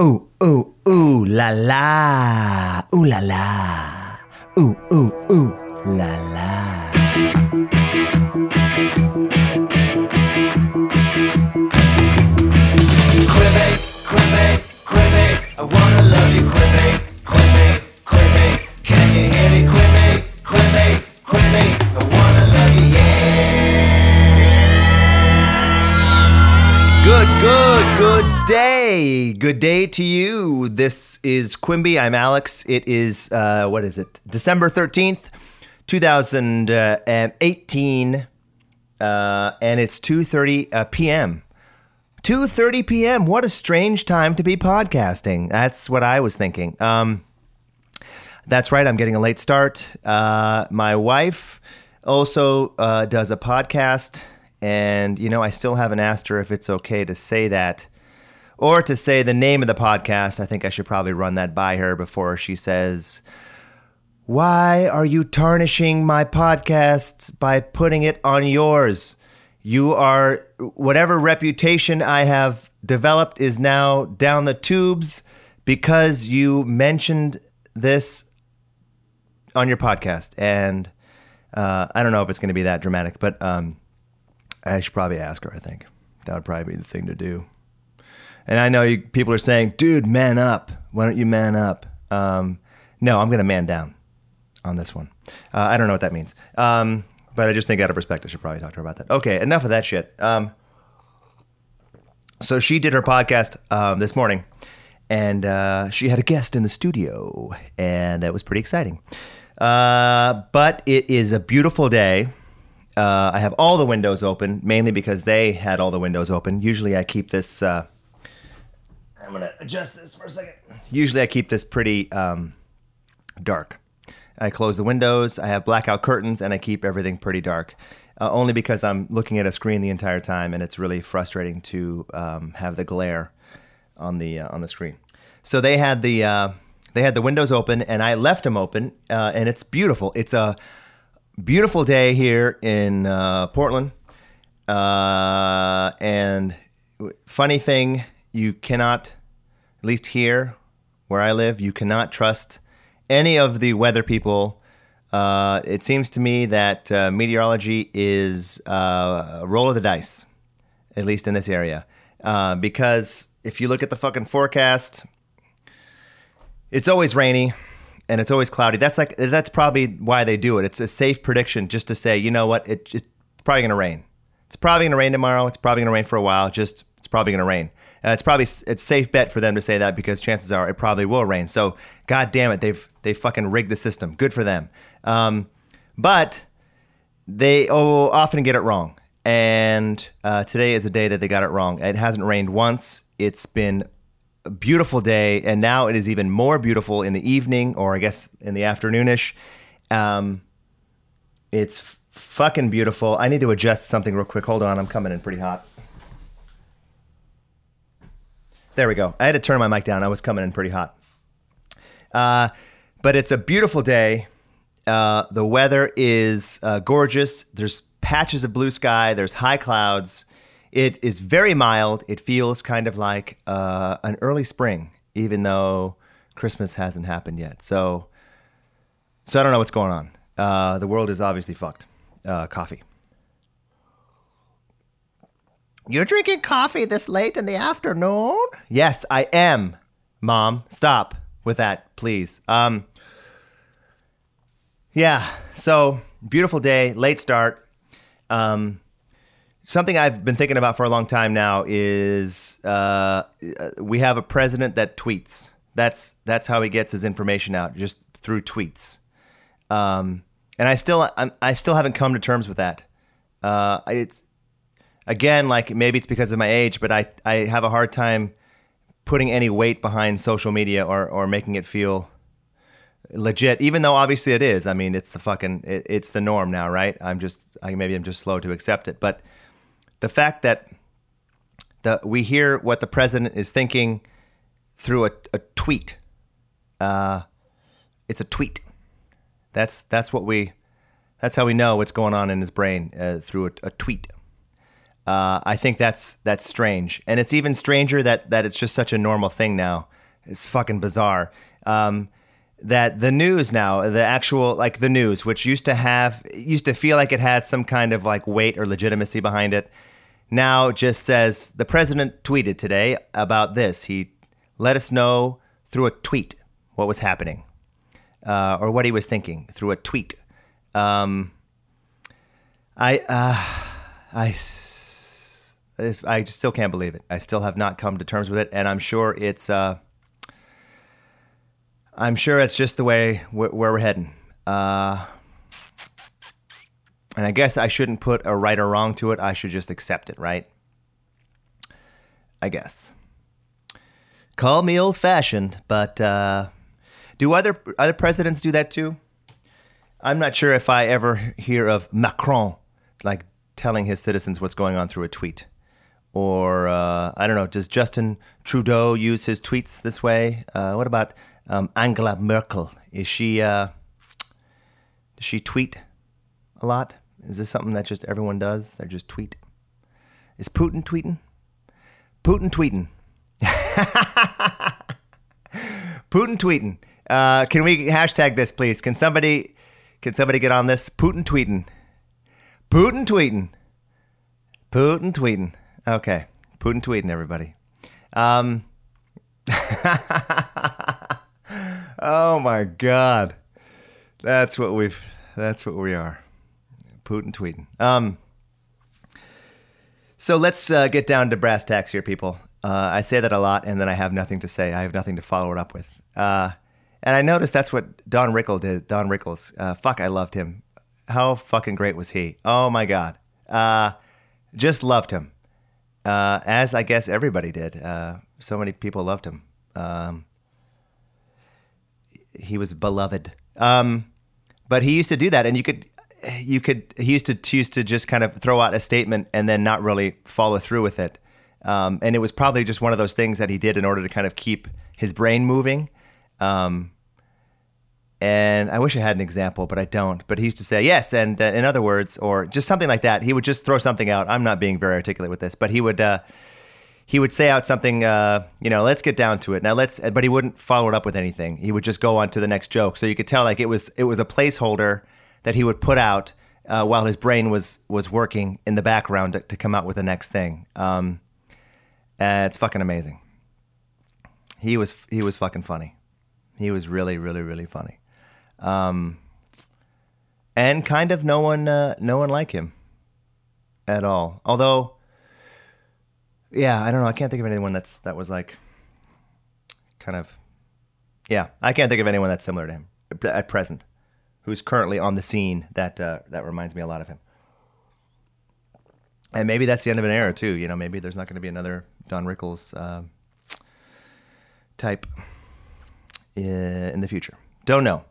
Ooh, ooh, ooh la la. Ooh la la. Ooh, ooh, ooh la la. I wanna love you. Can you hear me? I wanna love you, yeah. Good, good, good day. Good day to you. This is Quimby. I'm Alex. It is, uh, what is it? December 13th, 2018. Uh, and it's 2.30 uh, p.m. 2.30 p.m. What a strange time to be podcasting. That's what I was thinking. Um, that's right. I'm getting a late start. Uh, my wife also uh, does a podcast, and you know, I still haven't asked her if it's okay to say that or to say the name of the podcast. I think I should probably run that by her before she says, "Why are you tarnishing my podcast by putting it on yours? You are whatever reputation I have developed is now down the tubes because you mentioned this on your podcast, and uh, I don't know if it's going to be that dramatic, but um, I should probably ask her. I think that would probably be the thing to do. And I know you, people are saying, "Dude, man up! Why don't you man up?" Um, no, I'm going to man down on this one. Uh, I don't know what that means, um, but I just think out of respect, I should probably talk to her about that. Okay, enough of that shit. Um, so she did her podcast um, this morning, and uh, she had a guest in the studio, and that was pretty exciting. Uh, but it is a beautiful day. Uh, I have all the windows open, mainly because they had all the windows open. Usually, I keep this. I'm gonna adjust this for a second. Usually, I keep this pretty um, dark. I close the windows. I have blackout curtains, and I keep everything pretty dark. Uh, only because I'm looking at a screen the entire time, and it's really frustrating to um, have the glare on the uh, on the screen. So they had the uh, they had the windows open, and I left them open, uh, and it's beautiful. It's a beautiful day here in uh, Portland, uh, and funny thing, you cannot, at least here where I live, you cannot trust any of the weather people. Uh, it seems to me that uh, meteorology is uh, a roll of the dice, at least in this area. Uh, because if you look at the fucking forecast, it's always rainy and it's always cloudy. That's like that's probably why they do it. It's a safe prediction just to say, you know what, it, it's probably going to rain. It's probably going to rain tomorrow. It's probably going to rain for a while. Just it's probably going to rain. Uh, it's probably it's safe bet for them to say that because chances are it probably will rain. So god damn it, they've they fucking rigged the system. Good for them. Um, but they oh, often get it wrong. And uh, today is a day that they got it wrong. It hasn't rained once. It's been a beautiful day, and now it is even more beautiful in the evening, or I guess in the afternoonish. Um, it's f- fucking beautiful. I need to adjust something real quick. Hold on, I'm coming in pretty hot. There we go. I had to turn my mic down. I was coming in pretty hot. Uh, but it's a beautiful day. Uh, the weather is uh, gorgeous. There's patches of blue sky. There's high clouds. It is very mild. It feels kind of like uh, an early spring, even though Christmas hasn't happened yet. So, so I don't know what's going on. Uh, the world is obviously fucked. Uh, coffee. You're drinking coffee this late in the afternoon? Yes, I am. Mom, stop with that, please. Um, yeah, so beautiful day, late start. Um, something I've been thinking about for a long time now is uh, we have a president that tweets. That's that's how he gets his information out, just through tweets. Um, and I still I'm, I still haven't come to terms with that. Uh, it's again like maybe it's because of my age, but I I have a hard time putting any weight behind social media or or making it feel legit even though obviously it is. I mean it's the fucking it, it's the norm now right? I'm just I, maybe i'm just slow to accept it. But the fact that the we hear what the president is thinking through a, a tweet uh, it's a tweet. That's that's what we that's how we know what's going on in his brain uh, through a, a tweet Uh, I think that's that's strange, and it's even stranger that that it's just such a normal thing now. It's fucking bizarre. Um, that the news now, the actual like the news, which used to have used to feel like it had some kind of like weight or legitimacy behind it, now just says the president tweeted today about this. He let us know through a tweet what was happening uh, or what he was thinking through a tweet. Um, I, uh, I, I just still can't believe it. I still have not come to terms with it, and I'm sure it's. Uh, I'm sure it's just the way wh- where we're heading. Uh, and I guess I shouldn't put a right or wrong to it. I should just accept it, right? I guess. Call me old fashioned, but uh, do other other presidents do that too? I'm not sure if I ever hear of Macron like telling his citizens what's going on through a tweet. Or uh, I don't know, does Justin Trudeau use his tweets this way? Uh, what about um, Angela Merkel? Is she uh, does she tweet a lot? Is this something that just everyone does? They just tweet. Is Putin tweeting? Putin tweeting. Putin tweeting. Uh, can we hashtag this, please? Can somebody, can somebody get on this? Putin tweeting. Putin tweeting. Putin tweeting. Okay, Putin tweeting. Everybody. Um. oh my God, that's what we've. That's what we are. Putin tweeting. Um. So let's uh, get down to brass tacks here, people. Uh, I say that a lot, and then I have nothing to say. I have nothing to follow it up with. Uh, and I noticed that's what Don Rickles did. Don Rickles, uh, fuck, I loved him. How fucking great was he? Oh my god, uh, just loved him. Uh, as I guess everybody did. Uh, so many people loved him. Um, he was beloved. Um, but he used to do that, and you could, you could. He used to used to just kind of throw out a statement and then not really follow through with it. Um, and it was probably just one of those things that he did in order to kind of keep his brain moving. Um, and I wish I had an example, but I don't. But he used to say yes, and uh, in other words, or just something like that. He would just throw something out. I'm not being very articulate with this, but he would uh, he would say out something. Uh, you know, let's get down to it now. Let's, but he wouldn't follow it up with anything. He would just go on to the next joke. So you could tell like it was it was a placeholder that he would put out uh, while his brain was was working in the background to, to come out with the next thing. Um, and it's fucking amazing. He was he was fucking funny. He was really really really funny. Um, and kind of no one uh, no one like him at all. Although, yeah, I don't know. I can't think of anyone that's that was like kind of yeah. I can't think of anyone that's similar to him at present, who's currently on the scene that uh, that reminds me a lot of him. And maybe that's the end of an era too. You know, maybe there's not going to be another Don Rickles uh, type uh, in the future. Don't know.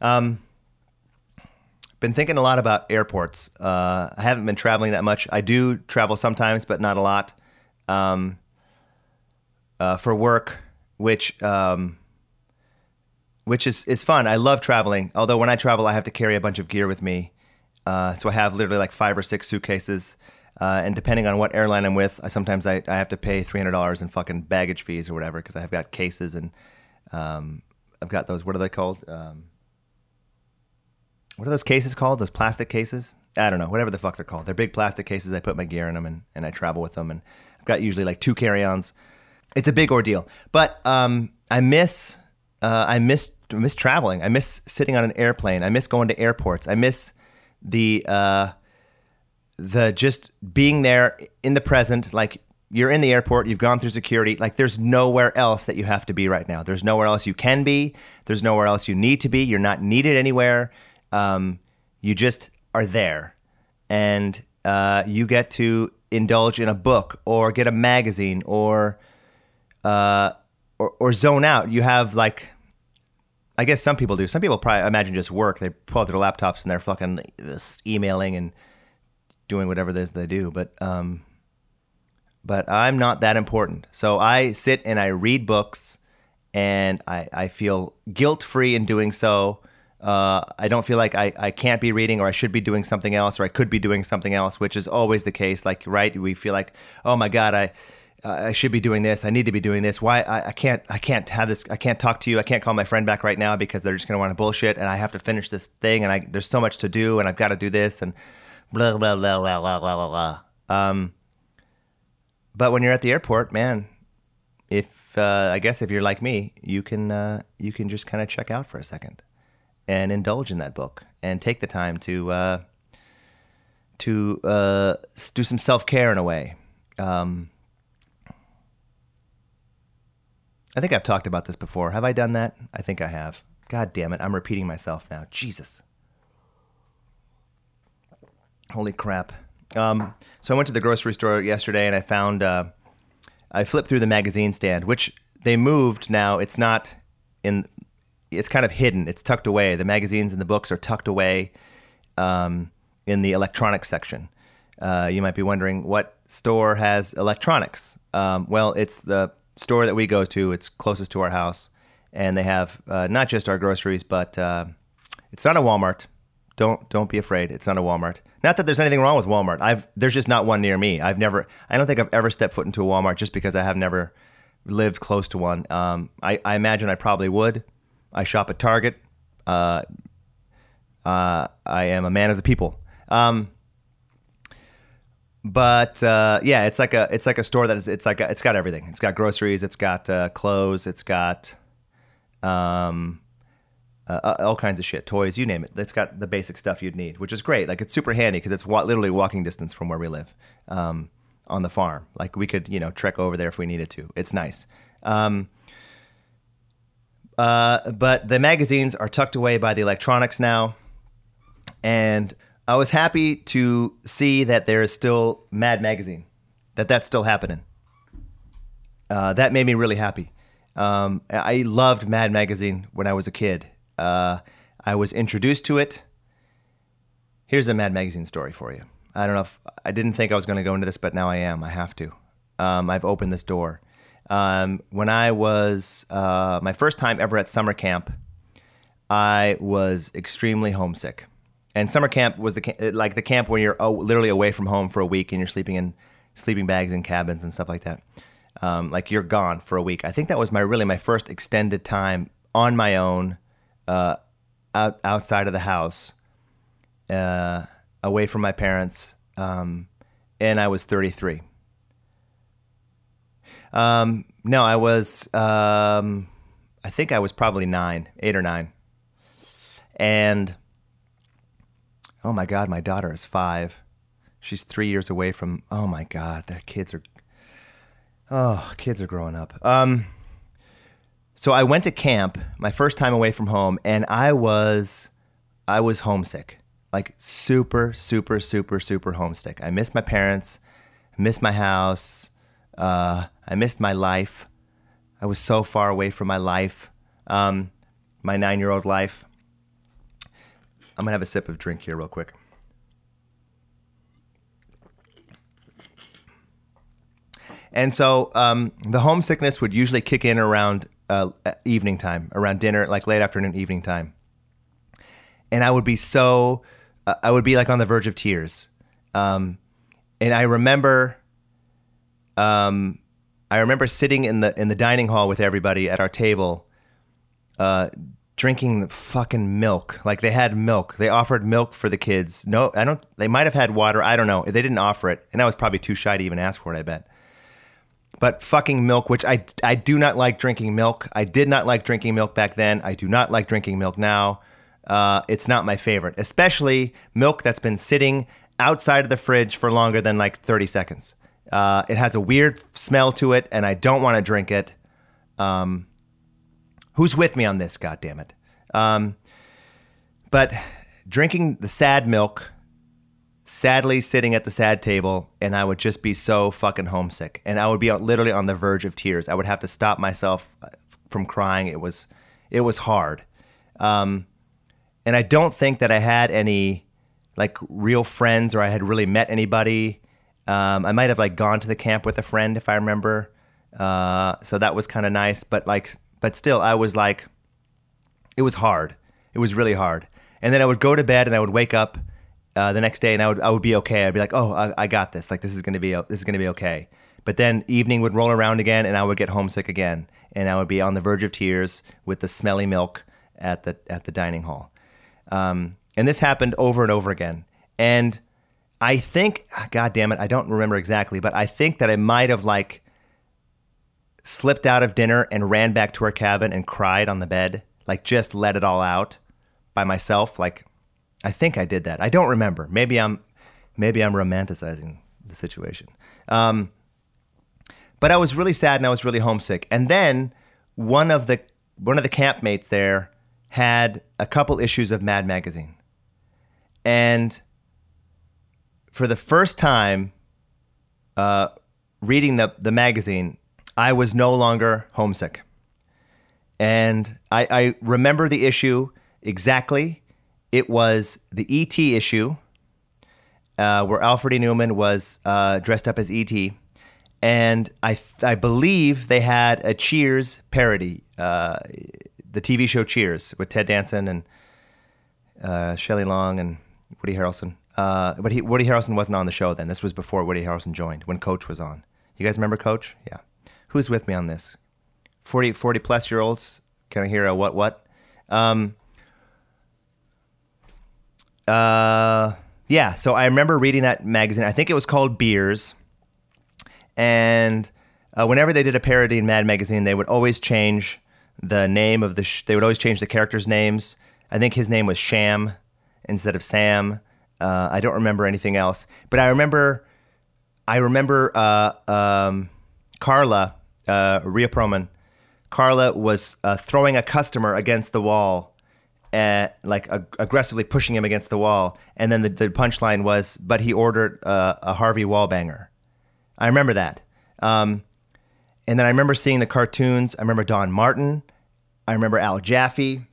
Um, been thinking a lot about airports. Uh, I haven't been traveling that much. I do travel sometimes, but not a lot. Um, uh, for work, which um, which is is fun. I love traveling. Although when I travel, I have to carry a bunch of gear with me. Uh, so I have literally like five or six suitcases. Uh, and depending on what airline I'm with, I sometimes I, I have to pay three hundred dollars in fucking baggage fees or whatever because I've got cases and um, I've got those. What are they called? Um, what are those cases called? Those plastic cases? I don't know. Whatever the fuck they're called. They're big plastic cases. I put my gear in them and, and I travel with them. And I've got usually like two carry-ons. It's a big ordeal. But um, I miss uh, I miss miss traveling. I miss sitting on an airplane. I miss going to airports. I miss the uh, the just being there in the present. Like you're in the airport, you've gone through security. Like there's nowhere else that you have to be right now. There's nowhere else you can be. There's nowhere else you need to be. You're not needed anywhere. Um, you just are there, and uh, you get to indulge in a book or get a magazine or uh, or, or zone out. You have like, I guess some people do. Some people probably imagine just work. They pull out their laptops and they're fucking uh, emailing and doing whatever it is they do. But um, but I'm not that important. So I sit and I read books, and I I feel guilt free in doing so. Uh, I don't feel like I, I can't be reading or I should be doing something else or I could be doing something else, which is always the case. Like, right? We feel like, oh my God, I, I should be doing this. I need to be doing this. Why? I, I can't, I can't have this. I can't talk to you. I can't call my friend back right now because they're just to want to bullshit and I have to finish this thing and I, there's so much to do and I've got to do this and blah, blah, blah, blah, blah, blah, blah, blah. Um, but when you're at the airport, man, if uh, I guess if you're like me, you can uh, you can just kind of check out for a second and indulge in that book and take the time to uh, to uh, do some self care in a way. Um, I think I've talked about this before. Have I done that? I think I have. God damn it! I'm repeating myself now. Jesus. Holy crap. Um, so I went to the grocery store yesterday and I found, uh, I flipped through the magazine stand, which they moved now. It's not in, it's kind of hidden. It's tucked away. The magazines and the books are tucked away um, in the electronics section. Uh, you might be wondering what store has electronics. Um, well, it's the store that we go to. It's closest to our house, and they have uh, not just our groceries, but uh, it's not a Walmart. Don't don't be afraid. It's not a Walmart. Not that there's anything wrong with Walmart. I've there's just not one near me. I've never. I don't think I've ever stepped foot into a Walmart just because I have never lived close to one. Um, I, I imagine I probably would. I shop at Target. Uh, uh, I am a man of the people. Um, but uh, yeah, it's like a it's like a store that is it's like a, it's got everything. It's got groceries. It's got uh, clothes. It's got um, uh, all kinds of shit, toys, you name it. It's got the basic stuff you'd need, which is great. Like it's super handy because it's wa- literally walking distance from where we live um, on the farm. Like we could, you know, trek over there if we needed to. It's nice. Um, uh, but the magazines are tucked away by the electronics now, and I was happy to see that there is still Mad Magazine, that that's still happening. Uh, that made me really happy. Um, I loved Mad Magazine when I was a kid. Uh, I was introduced to it. Here's a Mad Magazine story for you. I don't know if I didn't think I was going to go into this, but now I am. I have to. Um, I've opened this door. Um, when I was uh, my first time ever at summer camp, I was extremely homesick. And summer camp was the like the camp where you're oh, literally away from home for a week and you're sleeping in sleeping bags and cabins and stuff like that. Um, like you're gone for a week. I think that was my really my first extended time on my own, uh, out, outside of the house, uh, away from my parents, um, and I was 33. Um, no, I was. Um, I think I was probably nine, eight or nine, and oh my god, my daughter is five. She's three years away from. Oh my god, their kids are. Oh, kids are growing up. Um, so I went to camp, my first time away from home, and I was, I was homesick, like super, super, super, super homesick. I missed my parents, missed my house, uh, I missed my life. I was so far away from my life, um, my nine-year-old life. I'm gonna have a sip of drink here, real quick. And so um, the homesickness would usually kick in around uh, evening time, around dinner, like late afternoon, evening time. And I would be so, uh, I would be like on the verge of tears. Um, and I remember, um, I remember sitting in the in the dining hall with everybody at our table, uh, drinking fucking milk. Like they had milk. They offered milk for the kids. No, I don't. They might have had water. I don't know. They didn't offer it, and I was probably too shy to even ask for it. I bet but fucking milk, which I, I do not like drinking milk. I did not like drinking milk back then. I do not like drinking milk now. Uh, it's not my favorite, especially milk that's been sitting outside of the fridge for longer than like 30 seconds. Uh, it has a weird smell to it, and I don't want to drink it. Um, who's with me on this? God damn it! Um, but drinking the sad milk sadly sitting at the sad table and I would just be so fucking homesick and I would be literally on the verge of tears. I would have to stop myself uh, from crying. It was it was hard. Um, and I don't think that I had any like real friends or I had really met anybody. Um, I might have like gone to the camp with a friend if I remember. Uh, so that was kind of nice, but like but still I was like it was hard. It was really hard. And then I would go to bed and I would wake up uh, the next day and I would I would be okay. I'd be like, oh, I, I got this. Like this is gonna be this is gonna be okay. But then evening would roll around again and I would get homesick again and I would be on the verge of tears with the smelly milk at the at the dining hall. Um, and this happened over and over again. And I think, God damn it, I don't remember exactly, but I think that I might have like slipped out of dinner and ran back to our cabin and cried on the bed, like just let it all out by myself. Like, I think I did that. I don't remember. Maybe I'm, maybe I'm romanticizing the situation. Um, but I was really sad and I was really homesick. And then one of the one of the campmates there had a couple issues of Mad Magazine, and for the first time, uh, reading the the magazine, I was no longer homesick, and I, I remember the issue exactly. It was the ET issue, uh, where Alfred E. Neuman was uh, dressed up as ET and I th- I believe they had a Cheers parody, uh, the TV show Cheers with Ted Danson and uh, Shelley Long and Woody Harrelson. Uh, but he, Woody Harrelson wasn't on the show then. This was before Woody Harrelson joined when Coach was on. You guys remember Coach? Yeah. Who's with me on this? 40, 40 plus year olds. Can I hear a what what? Um, uh, yeah. So I remember reading that magazine. I think it was called Beers and uh, whenever they did a parody in Mad Magazine, they would always change the name of the. Sh- they would always change the characters' names. I think his name was Sham instead of Sam. Uh, I don't remember anything else, but I remember. I remember uh, um, Carla, uh, Rhea Perlman. Carla was uh, throwing a customer against the wall, uh, like ag- aggressively pushing him against the wall, and then the, the punchline was, "But he ordered uh, a Harvey Wallbanger." I remember that. Um, and then I remember seeing the cartoons. I remember Don Martin. I remember Al Jaffee.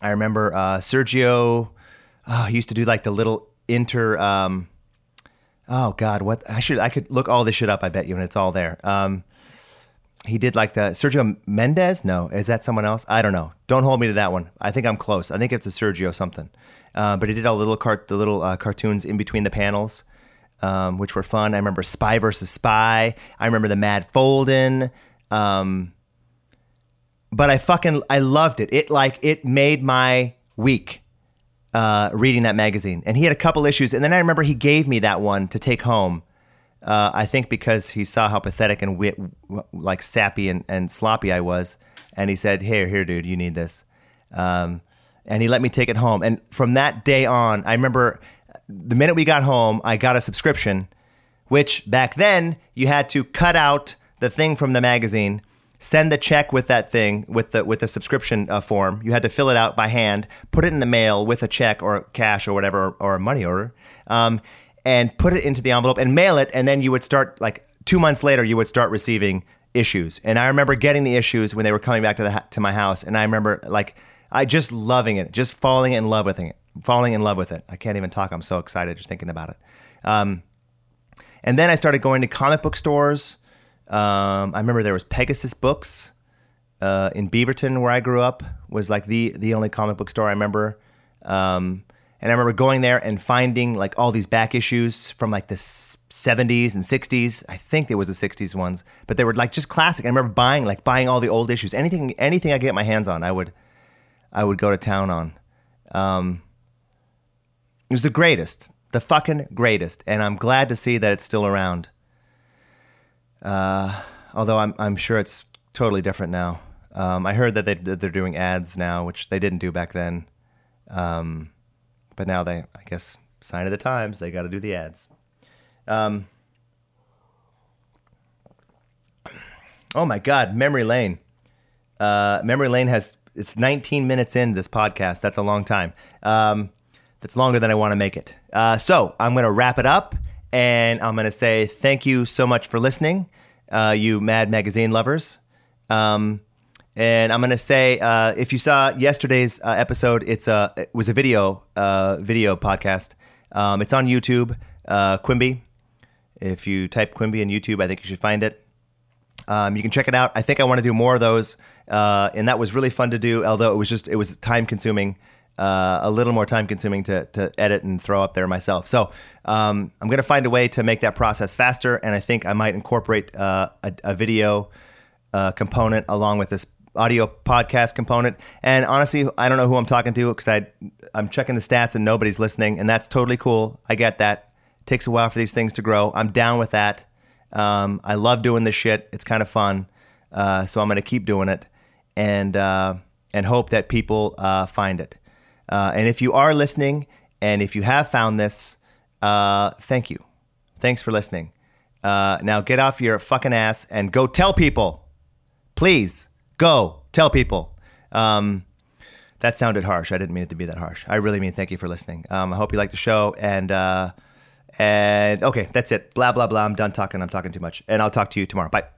I remember uh, Sergio. Oh, he used to do like the little inter. Um, oh God, what I should I could look all this shit up. I bet you, and it's all there. Um, he did like the Sergio Mendes. No, is that someone else? I don't know. Don't hold me to that one. I think I'm close. I think it's a Sergio something. Uh, but he did all the little cart, the little uh, cartoons in between the panels um, which were fun. I remember Spy versus Spy. I remember the Mad Fold-In. Um, but I fucking I loved it. It like it made my week uh, reading that magazine. And he had a couple issues, and then I remember he gave me that one to take home. Uh, I think because he saw how pathetic and wit, like sappy and, and sloppy I was, and he said, "Here, here, dude, you need this." Um, and he let me take it home. And from that day on, I remember the minute we got home, I got a subscription, which back then you had to cut out the thing from the magazine, send the check with that thing with the with the subscription uh, form. You had to fill it out by hand, put it in the mail with a check or cash or whatever or, or a money order, um, and put it into the envelope and mail it. And then you would start like two months later, you would start receiving issues. And I remember getting the issues when they were coming back to the to my house, and I remember like I just loving it, just falling in love with it falling in love with it. I can't even talk. I'm so excited just thinking about it. Um, and then I started going to comic book stores. Um, I remember there was Pegasus Books uh, in Beaverton, where I grew up, was like the the only comic book store I remember. Um, and I remember going there and finding like all these back issues from like the 70s and 60s. I think it was the 60s ones, but they were like just classic. I remember buying like buying all the old issues. Anything anything I could get my hands on, I would I would go to town on. Um, it was the greatest, the fucking greatest, and I'm glad to see that it's still around. Uh, although I'm I'm sure it's totally different now. Um, I heard that, they they're doing ads now, which they didn't do back then. Um, but now they, I guess, sign of the times. They got to do the ads. Um, oh my God, Memory Lane. Uh, Memory Lane has it's 19 minutes in this podcast. That's a long time. Um, that's longer than I want to make it. Uh, so I'm going to wrap it up and I'm going to say thank you so much for listening, uh, you Mad Magazine lovers. Um, and I'm going to say uh, if you saw yesterday's uh, episode, it's a, it was a video uh, video podcast. Um, it's on YouTube, uh, Quimby. If you type Quimby in YouTube, I think you should find it. Um, you can check it out. I think I want to do more of those, uh, and that was really fun to do. Although it was just it was time consuming, uh, a little more time consuming to to edit and throw up there myself. So um, I'm gonna find a way to make that process faster, and I think I might incorporate uh, a, a video uh, component along with this audio podcast component. And honestly, I don't know who I'm talking to because I'm checking the stats and nobody's listening, and that's totally cool. I get that. It takes a while for these things to grow. I'm down with that. Um, I love doing this shit. It's kind of fun, uh, so I'm going to keep doing it, and uh, and hope that people uh, find it. Uh, and if you are listening, and if you have found this, uh, thank you. Thanks for listening. Uh, now get off your fucking ass and go tell people. Please go tell people. Um, that sounded harsh. I didn't mean it to be that harsh. I really mean thank you for listening. Um, I hope you like the show. And uh, and okay, that's it. Blah blah blah. I'm done talking. I'm talking too much. And I'll talk to you tomorrow. Bye.